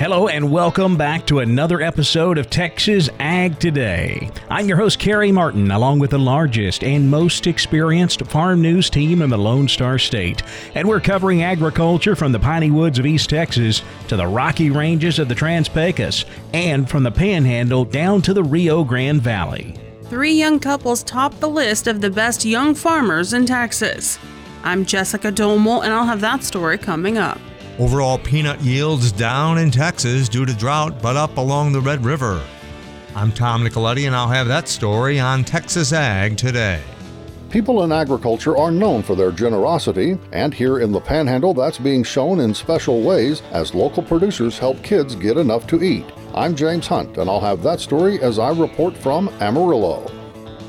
Hello and welcome back to another episode of Texas Ag Today. I'm your host, Carrie Martin, along with the largest and most experienced farm news team in the Lone Star State. And we're covering agriculture from the piney woods of East Texas to the rocky ranges of the Trans Pecos and from the Panhandle down to the Rio Grande Valley. Three young couples top the list of the best young farmers in Texas. I'm Jessica Domel, and I'll have that story coming up. Overall peanut yields down in Texas due to drought, but up along the Red River. I'm Tom Nicoletti, and I'll have that story on Texas Ag today. People in agriculture are known for their generosity, and here in the Panhandle, that's being shown in special ways as local producers help kids get enough to eat. I'm James Hunt, and I'll have that story as I report from Amarillo.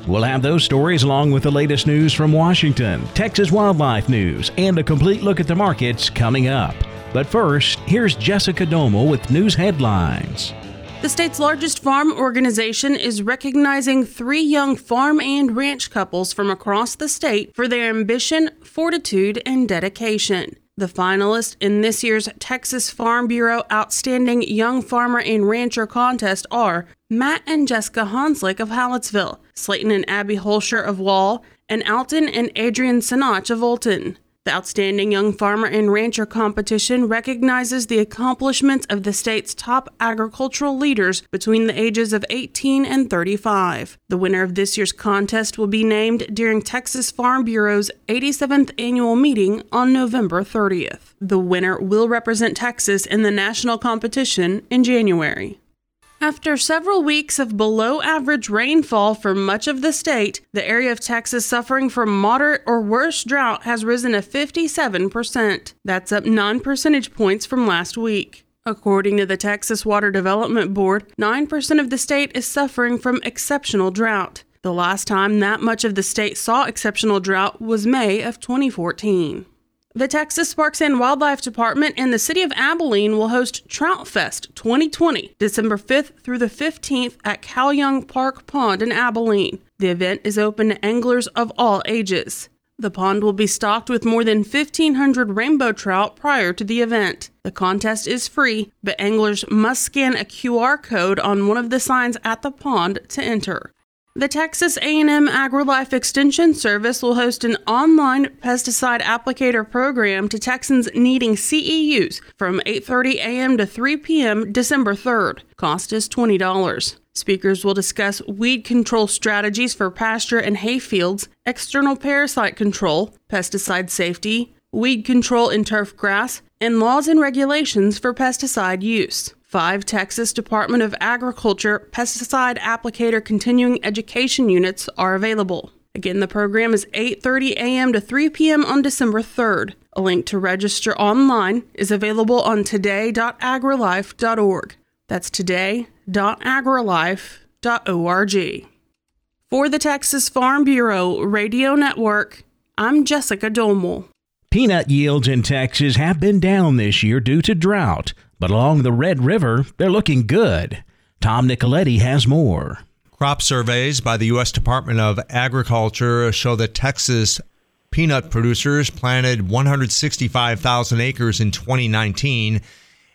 We'll have those stories along with the latest news from Washington, Texas wildlife news, and a complete look at the markets coming up. But first, here's Jessica Domel with news headlines. The state's largest farm organization is recognizing three young farm and ranch couples from across the state for their ambition, fortitude, and dedication. The finalists in this year's Texas Farm Bureau Outstanding Young Farmer and Rancher contest are Matt and Jessica Hanslick of Hallettsville, Slayton and Abby Holscher of Wall, and Alton and Adrian Sinach of Olton. The Outstanding Young Farmer and Rancher competition recognizes the accomplishments of the state's top agricultural leaders between the ages of 18 and 35. The winner of this year's contest will be named during Texas Farm Bureau's 87th annual meeting on November 30th. The winner will represent Texas in the national competition in January. After several weeks of below average rainfall for much of the state, the area of Texas suffering from moderate or worse drought has risen to 57%. That's up 9 percentage points from last week. According to the Texas Water Development Board, 9% of the state is suffering from exceptional drought. The last time that much of the state saw exceptional drought was May of 2014. The Texas Parks and Wildlife Department and the City of Abilene will host Trout Fest 2020, December 5th through the 15th at Cal Young Park Pond in Abilene. The event is open to anglers of all ages. The pond will be stocked with more than 1,500 rainbow trout prior to the event. The contest is free, but anglers must scan a QR code on one of the signs at the pond to enter. The Texas A&M AgriLife Extension Service will host an online pesticide applicator program to Texans needing CEUs from 8:30 a.m. to 3 p.m. December 3rd. Cost is $20. Speakers will discuss weed control strategies for pasture and hay fields, external parasite control, pesticide safety, weed control in turf grass, and laws and regulations for pesticide use. Five Texas Department of Agriculture pesticide applicator continuing education units are available. Again, the program is 8:30 a.m. to 3 p.m. on December 3rd. A link to register online is available on today.agrilife.org. That's today.agrilife.org. For the Texas Farm Bureau Radio Network, I'm Jessica Domel. Peanut yields in Texas have been down this year due to drought. But along the Red River, they're looking good. Tom Nicoletti has more. Crop surveys by the U.S. Department of Agriculture show that Texas peanut producers planted 165,000 acres in 2019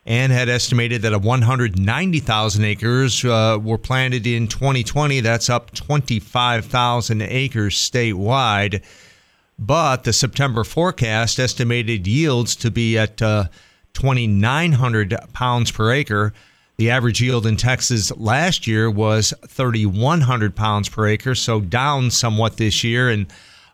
and had estimated that 190,000 acres uh, were planted in 2020. That's up 25,000 acres statewide. But the September forecast estimated yields to be at uh, 2,900 pounds per acre. The average yield in Texas last year was 3,100 pounds per acre, so down somewhat this year. And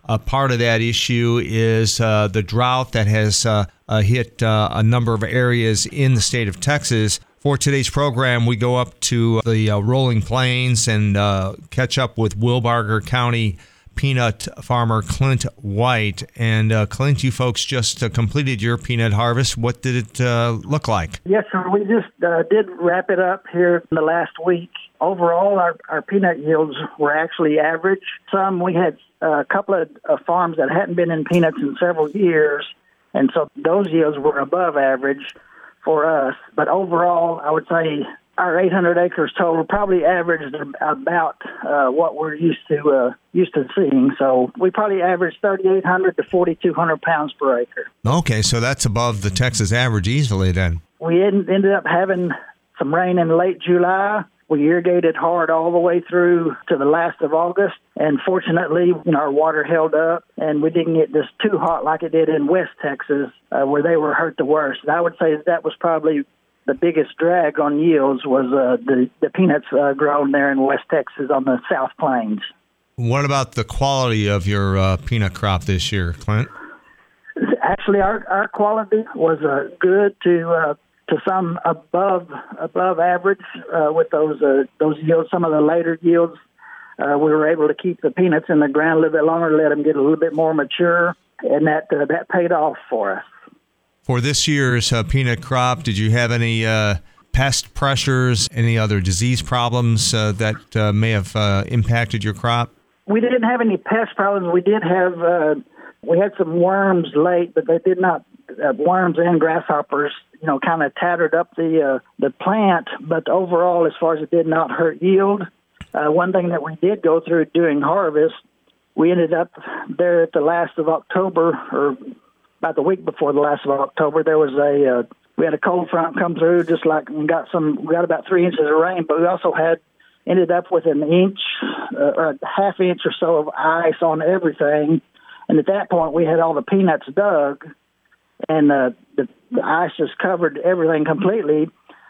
a part of that issue is uh, the drought that has uh, uh, hit uh, a number of areas in the state of Texas. For today's program, we go up to the uh, rolling plains and uh, catch up with Wilbarger County peanut farmer Clint White. And uh, Clint, you folks just uh, completed your peanut harvest. What did it uh, look like? Yes, sir. We just uh, did wrap it up here in the last week. Overall, our, our peanut yields were actually average. Some we had a couple of farms that hadn't been in peanuts in several years, and so those yields were above average for us. But overall, I would say our 800 acres total probably averaged about uh, what we're used to uh, used to seeing. So we probably averaged 3,800 to 4,200 pounds per acre. Okay, so that's above the Texas average easily then. We ended up having some rain in late July. We irrigated hard all the way through to the last of August, and fortunately, you know, our water held up, and we didn't get just too hot like it did in West Texas, uh, where they were hurt the worst. And I would say that was probably the biggest drag on yields was uh, the the peanuts uh, grown there in West Texas on the South Plains. What about the quality of your uh, peanut crop this year, Clint? Actually, our our quality was uh, good to uh, to some above above average uh, with those uh, those yields. Some of the later yields, uh, we were able to keep the peanuts in the ground a little bit longer, let them get a little bit more mature, and that uh, that paid off for us. For this year's uh, peanut crop, did you have any uh, pest pressures, any other disease problems uh, that uh, may have uh, impacted your crop? We didn't have any pest problems. We did have uh, we had some worms late, but they did not worms and grasshoppers. You know, kind of tattered up the the plant, but overall, as far as it did not hurt yield. one thing that we did go through during harvest we ended up there at the last of October or about the week before the last of October, there was a uh, we had a cold front come through, just like we got some we got about three inches of rain, but we also had ended up with an inch uh, or a half inch or so of ice on everything, and at that point we had all the peanuts dug, and uh, the, the ice just covered everything completely.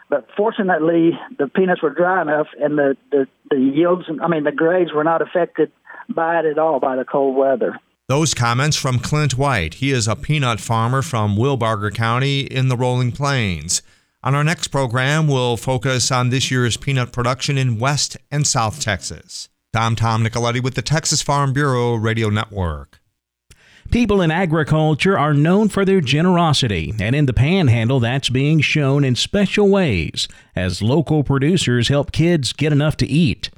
But fortunately, the peanuts were dry enough, and the, the the yields, I mean, the grades were not affected by it at all by the cold weather. Those comments from Clint White. He is a peanut farmer from Wilbarger County in the Rolling Plains. On our next program, we'll focus on this year's peanut production in West and South Texas. I'm Tom Nicoletti with the Texas Farm Bureau Radio Network. People in agriculture are known for their generosity, and in the panhandle, that's being shown in special ways as local producers help kids get enough to eat.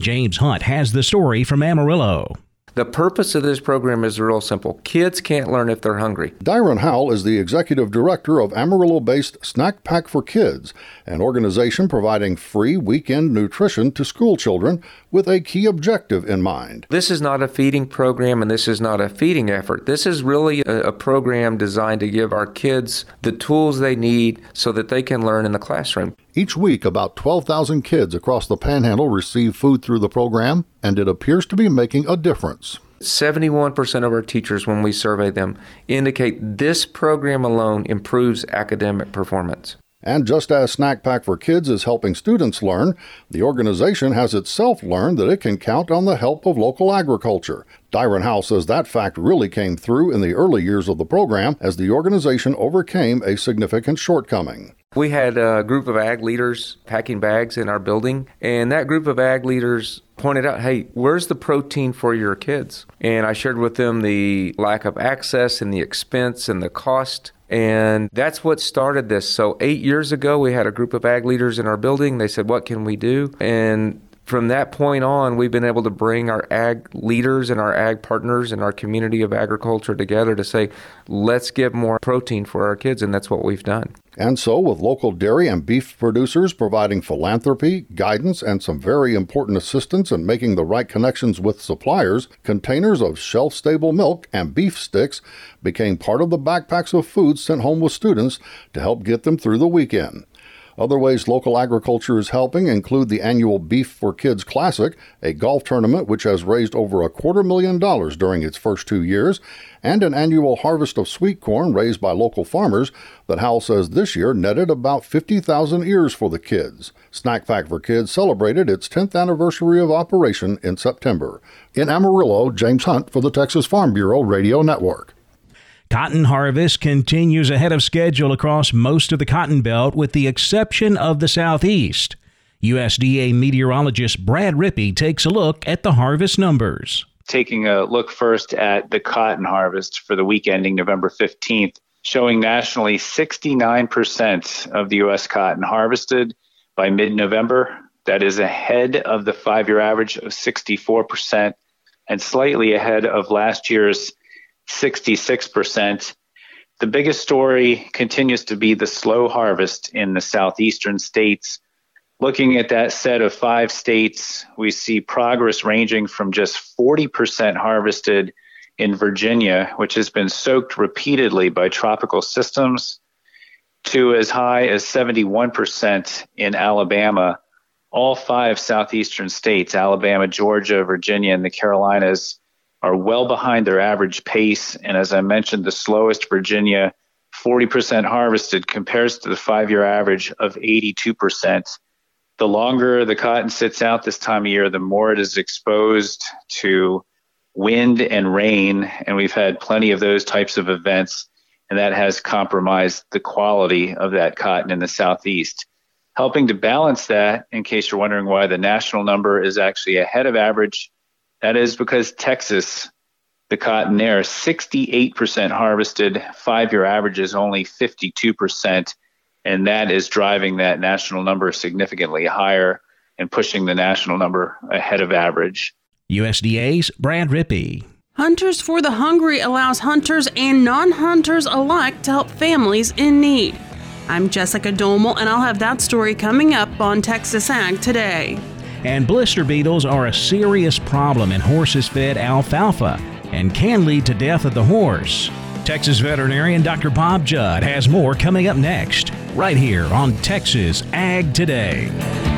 James Hunt has the story from Amarillo. The purpose of this program is real simple. Kids can't learn if they're hungry. Dyron Howell is the executive director of Amarillo based Snack Pack for Kids, an organization providing free weekend nutrition to school children with a key objective in mind. This is not a feeding program and this is not a feeding effort. This is really a, a program designed to give our kids the tools they need so that they can learn in the classroom. Each week, about 12,000 kids across the panhandle receive food through the program, and it appears to be making a difference. 71% of our teachers, when we survey them, indicate this program alone improves academic performance. And just as Snack Pack for Kids is helping students learn, the organization has itself learned that it can count on the help of local agriculture. Dyron Howell says that fact really came through in the early years of the program as the organization overcame a significant shortcoming. We had a group of ag leaders packing bags in our building, and that group of ag leaders pointed out, hey, where's the protein for your kids? And I shared with them the lack of access and the expense and the cost. And that's what started this. So, eight years ago, we had a group of ag leaders in our building. They said, What can we do? And from that point on, we've been able to bring our ag leaders and our ag partners and our community of agriculture together to say, let's give more protein for our kids, and that's what we've done. And so, with local dairy and beef producers providing philanthropy, guidance, and some very important assistance in making the right connections with suppliers, containers of shelf stable milk and beef sticks became part of the backpacks of food sent home with students to help get them through the weekend. Other ways local agriculture is helping include the annual Beef for Kids Classic, a golf tournament which has raised over a quarter million dollars during its first two years, and an annual harvest of sweet corn raised by local farmers that Howell says this year netted about 50,000 ears for the kids. Snack Pack for Kids celebrated its 10th anniversary of operation in September. In Amarillo, James Hunt for the Texas Farm Bureau Radio Network. Cotton harvest continues ahead of schedule across most of the cotton belt with the exception of the southeast. USDA meteorologist Brad Rippey takes a look at the harvest numbers. Taking a look first at the cotton harvest for the week ending November 15th, showing nationally 69% of the U.S. cotton harvested by mid November. That is ahead of the five year average of 64% and slightly ahead of last year's 66%. The biggest story continues to be the slow harvest in the southeastern states. Looking at that set of five states, we see progress ranging from just 40% harvested in Virginia, which has been soaked repeatedly by tropical systems, to as high as 71% in Alabama. All five southeastern states, Alabama, Georgia, Virginia, and the Carolinas, are well behind their average pace. And as I mentioned, the slowest Virginia, 40% harvested, compares to the five year average of 82%. The longer the cotton sits out this time of year, the more it is exposed to wind and rain. And we've had plenty of those types of events, and that has compromised the quality of that cotton in the southeast. Helping to balance that, in case you're wondering why the national number is actually ahead of average, that is because Texas, the cotton there, 68% harvested, five year average is only 52%. And that is driving that national number significantly higher and pushing the national number ahead of average. USDA's Brad Rippey. Hunters for the Hungry allows hunters and non hunters alike to help families in need. I'm Jessica Domel, and I'll have that story coming up on Texas Ag today. And blister beetles are a serious problem in horses fed alfalfa and can lead to death of the horse. Texas veterinarian Dr. Bob Judd has more coming up next, right here on Texas Ag Today.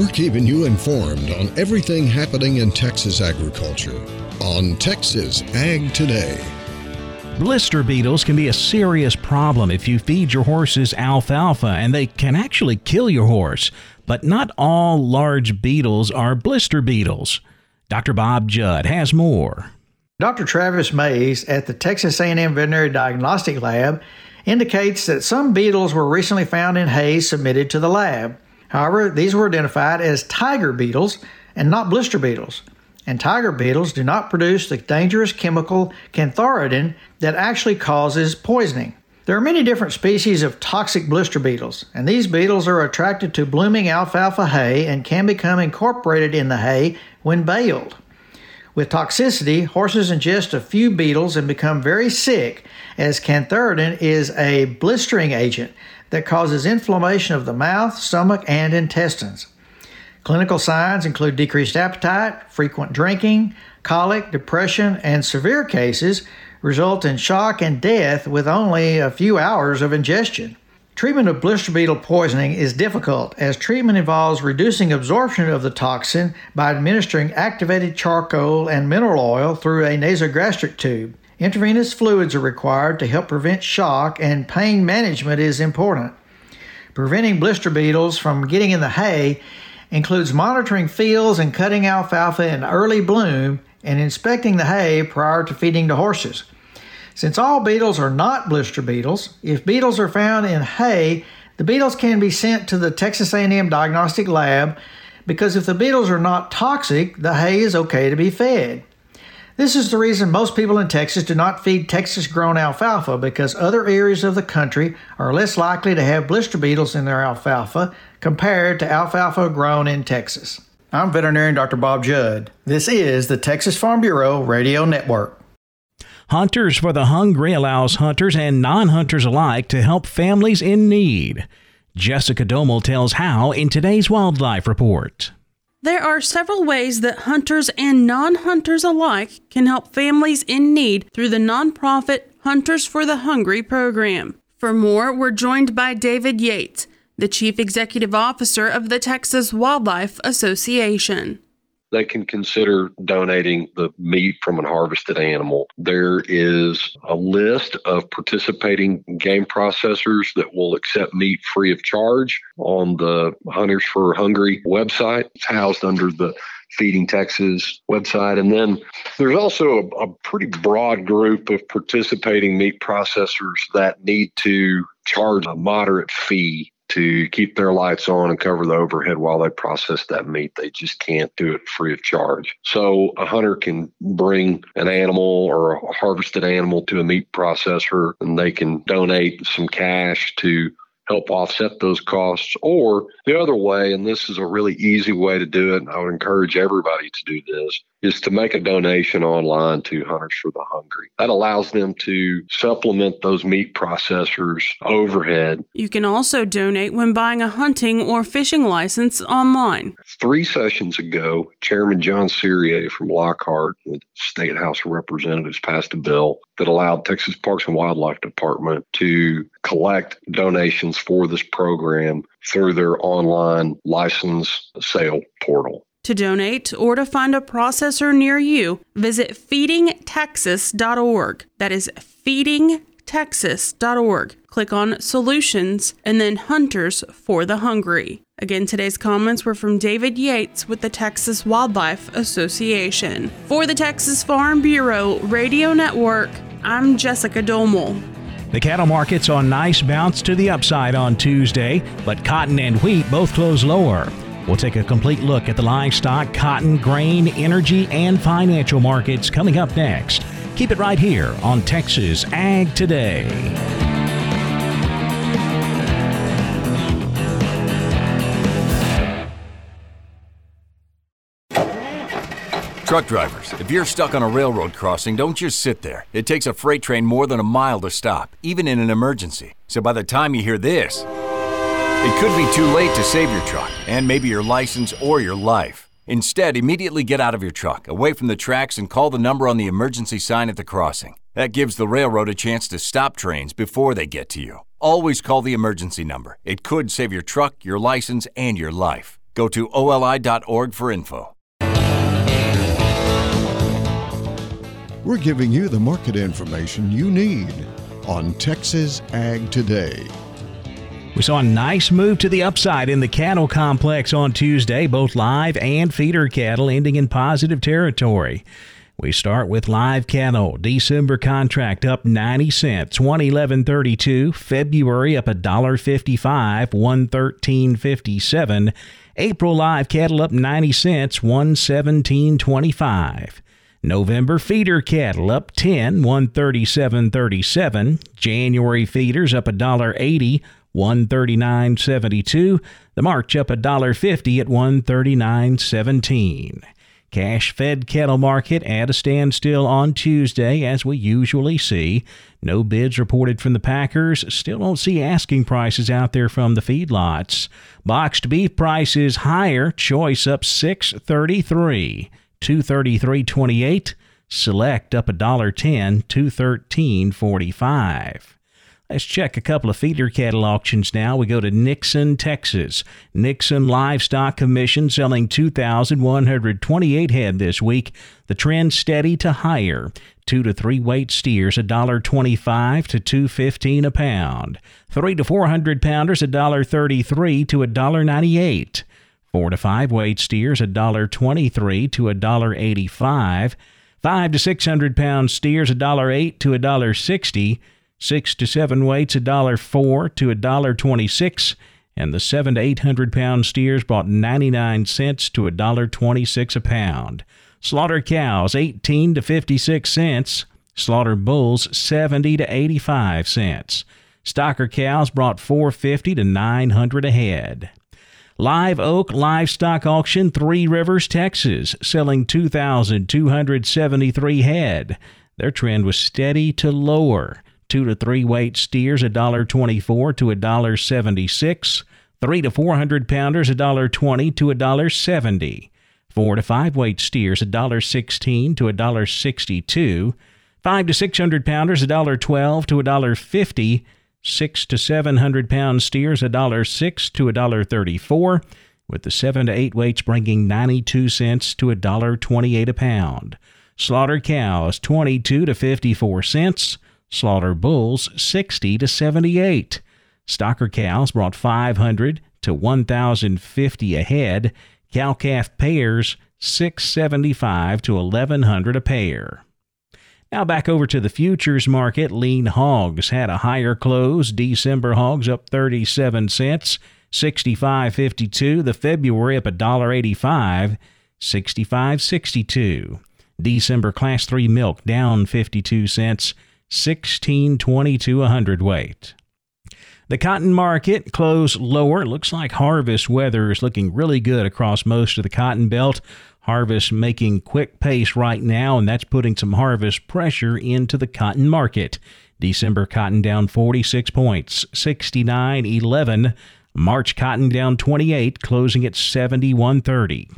We're keeping you informed on everything happening in Texas agriculture on Texas Ag Today. Blister beetles can be a serious problem if you feed your horses alfalfa, and they can actually kill your horse. But not all large beetles are blister beetles. Dr. Bob Judd has more. Dr. Travis Mays at the Texas A&M Veterinary Diagnostic Lab indicates that some beetles were recently found in hay submitted to the lab. However, these were identified as tiger beetles and not blister beetles. And tiger beetles do not produce the dangerous chemical cantharidin that actually causes poisoning. There are many different species of toxic blister beetles, and these beetles are attracted to blooming alfalfa hay and can become incorporated in the hay when baled. With toxicity, horses ingest a few beetles and become very sick, as cantharidin is a blistering agent that causes inflammation of the mouth, stomach, and intestines. Clinical signs include decreased appetite, frequent drinking, colic, depression, and severe cases result in shock and death with only a few hours of ingestion. Treatment of blister beetle poisoning is difficult as treatment involves reducing absorption of the toxin by administering activated charcoal and mineral oil through a nasogastric tube. Intravenous fluids are required to help prevent shock, and pain management is important. Preventing blister beetles from getting in the hay includes monitoring fields and cutting alfalfa in early bloom and inspecting the hay prior to feeding the horses. Since all beetles are not blister beetles, if beetles are found in hay, the beetles can be sent to the Texas A&M Diagnostic Lab because if the beetles are not toxic, the hay is okay to be fed. This is the reason most people in Texas do not feed Texas grown alfalfa because other areas of the country are less likely to have blister beetles in their alfalfa compared to alfalfa grown in Texas. I'm veterinarian Dr. Bob Judd. This is the Texas Farm Bureau Radio Network. Hunters for the Hungry allows hunters and non hunters alike to help families in need. Jessica Domel tells how in today's Wildlife Report. There are several ways that hunters and non hunters alike can help families in need through the nonprofit Hunters for the Hungry program. For more, we're joined by David Yates, the Chief Executive Officer of the Texas Wildlife Association they can consider donating the meat from an harvested animal. There is a list of participating game processors that will accept meat free of charge on the Hunters for Hungry website. It's housed under the Feeding Texas website. And then there's also a, a pretty broad group of participating meat processors that need to charge a moderate fee to keep their lights on and cover the overhead while they process that meat. They just can't do it free of charge. So a hunter can bring an animal or a harvested animal to a meat processor and they can donate some cash to help offset those costs. Or the other way, and this is a really easy way to do it, I would encourage everybody to do this, is to make a donation online to Hunters for the Hungry. That allows them to supplement those meat processors' overhead. You can also donate when buying a hunting or fishing license online. Three sessions ago, Chairman John Cyrier from Lockhart, the State House of Representatives, passed a bill that allowed Texas Parks and Wildlife Department to collect donations for this program through their online license sale portal. To donate or to find a processor near you, visit feedingtexas.org. That is feedingtexas.org. Click on Solutions and then Hunters for the Hungry. Again, today's comments were from David Yates with the Texas Wildlife Association. For the Texas Farm Bureau Radio Network, I'm Jessica Domel. The cattle markets on nice bounce to the upside on Tuesday, but cotton and wheat both close lower. We'll take a complete look at the livestock, cotton, grain, energy, and financial markets coming up next. Keep it right here on Texas Ag Today. Truck drivers, if you're stuck on a railroad crossing, don't just sit there. It takes a freight train more than a mile to stop, even in an emergency. So by the time you hear this, it could be too late to save your truck and maybe your license or your life. Instead, immediately get out of your truck, away from the tracks, and call the number on the emergency sign at the crossing. That gives the railroad a chance to stop trains before they get to you. Always call the emergency number. It could save your truck, your license, and your life. Go to oli.org for info. We're giving you the market information you need on Texas Ag Today. We saw a nice move to the upside in the cattle complex on Tuesday, both live and feeder cattle ending in positive territory. We start with live cattle. December contract up 90 cents, 111.32. February up $1.55, 113.57. April live cattle up 90 cents, 117.25. November feeder cattle up 10, 137.37. January feeders up $1.80, 139.72. The March up $1.50 at 139.17. Cash fed cattle market at a standstill on Tuesday, as we usually see. No bids reported from the Packers. Still don't see asking prices out there from the feedlots. Boxed beef prices higher. Choice up 633, 233.28. Select up $1.10, 213.45. Let's check a couple of feeder cattle auctions now. We go to Nixon, Texas. Nixon Livestock Commission selling 2,128 head this week. The trend steady to higher. Two to three weight steers $1.25 to 2.15 a pound. Three to four hundred pounders $1.33 to $1.98. Four to five weight steers $1.23 to $1.85. Five to six hundred pound steers $1.08 to $1.60. Six to seven weights, a dollar four to a dollar twenty-six, and the seven to eight hundred pound steers brought ninety-nine cents to a dollar twenty-six a pound. Slaughter cows eighteen to fifty-six cents. Slaughter bulls seventy to eighty-five cents. Stocker cows brought four fifty to nine hundred a head. Live Oak Livestock Auction, Three Rivers, Texas, selling 2,273 head. Their trend was steady to lower. Two to three weight steers $1.24 to $1.76. Three to four hundred pounders $1.20 to $1.70. Four to five weight steers $1.16 to $1.62. Five to six hundred pounders $1.12 to $1.50. Six to seven hundred pound steers $1.06 to $1.34 with the 7 to 8 weights bringing 92 cents to $1.28 a pound. Slaughter cows 22 to 54 cents, slaughter bulls 60 to 78. Stocker cows brought 500 to 1050 a head, cow calf pairs 675 to 1100 a pair. Now back over to the futures market. Lean hogs had a higher close. December hogs up 37 cents. 65.52. The February up $1.85, 65.62. December Class 3 milk down 52 cents, 16.22 a hundredweight. The cotton market closed lower. Looks like harvest weather is looking really good across most of the cotton belt. Harvest making quick pace right now, and that's putting some harvest pressure into the cotton market. December cotton down 46 points, 69.11. March cotton down 28, closing at 71.30.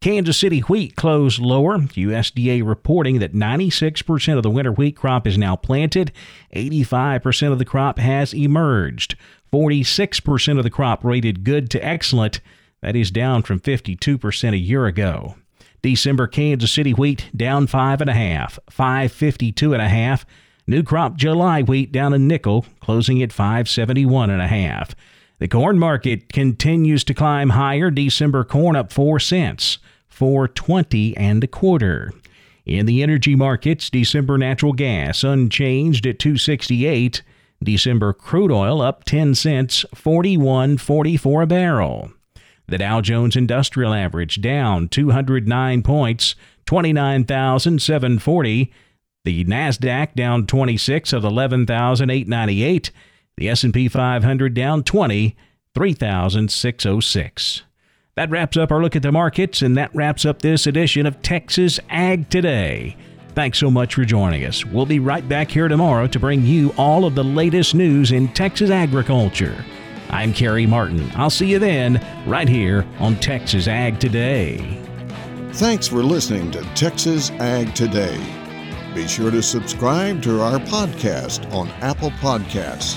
Kansas City wheat closed lower. USDA reporting that 96% of the winter wheat crop is now planted, 85% of the crop has emerged, 46% of the crop rated good to excellent. That is down from 52% a year ago. December Kansas City wheat down five and a half, 552 and a half. New crop July wheat down a nickel, closing at 571 and a half. The corn market continues to climb higher. December corn up 4 cents, 420 and a quarter. In the energy markets, December natural gas unchanged at 268. December crude oil up 10 cents, 41.44 a barrel. The Dow Jones Industrial Average down 209 points, 29,740. The Nasdaq down 26 of 11,898. The S&P 500 down 20, 3,606. That wraps up our look at the markets, and that wraps up this edition of Texas Ag Today. Thanks so much for joining us. We'll be right back here tomorrow to bring you all of the latest news in Texas agriculture. I'm Kerry Martin. I'll see you then, right here on Texas Ag Today. Thanks for listening to Texas Ag Today. Be sure to subscribe to our podcast on Apple Podcasts,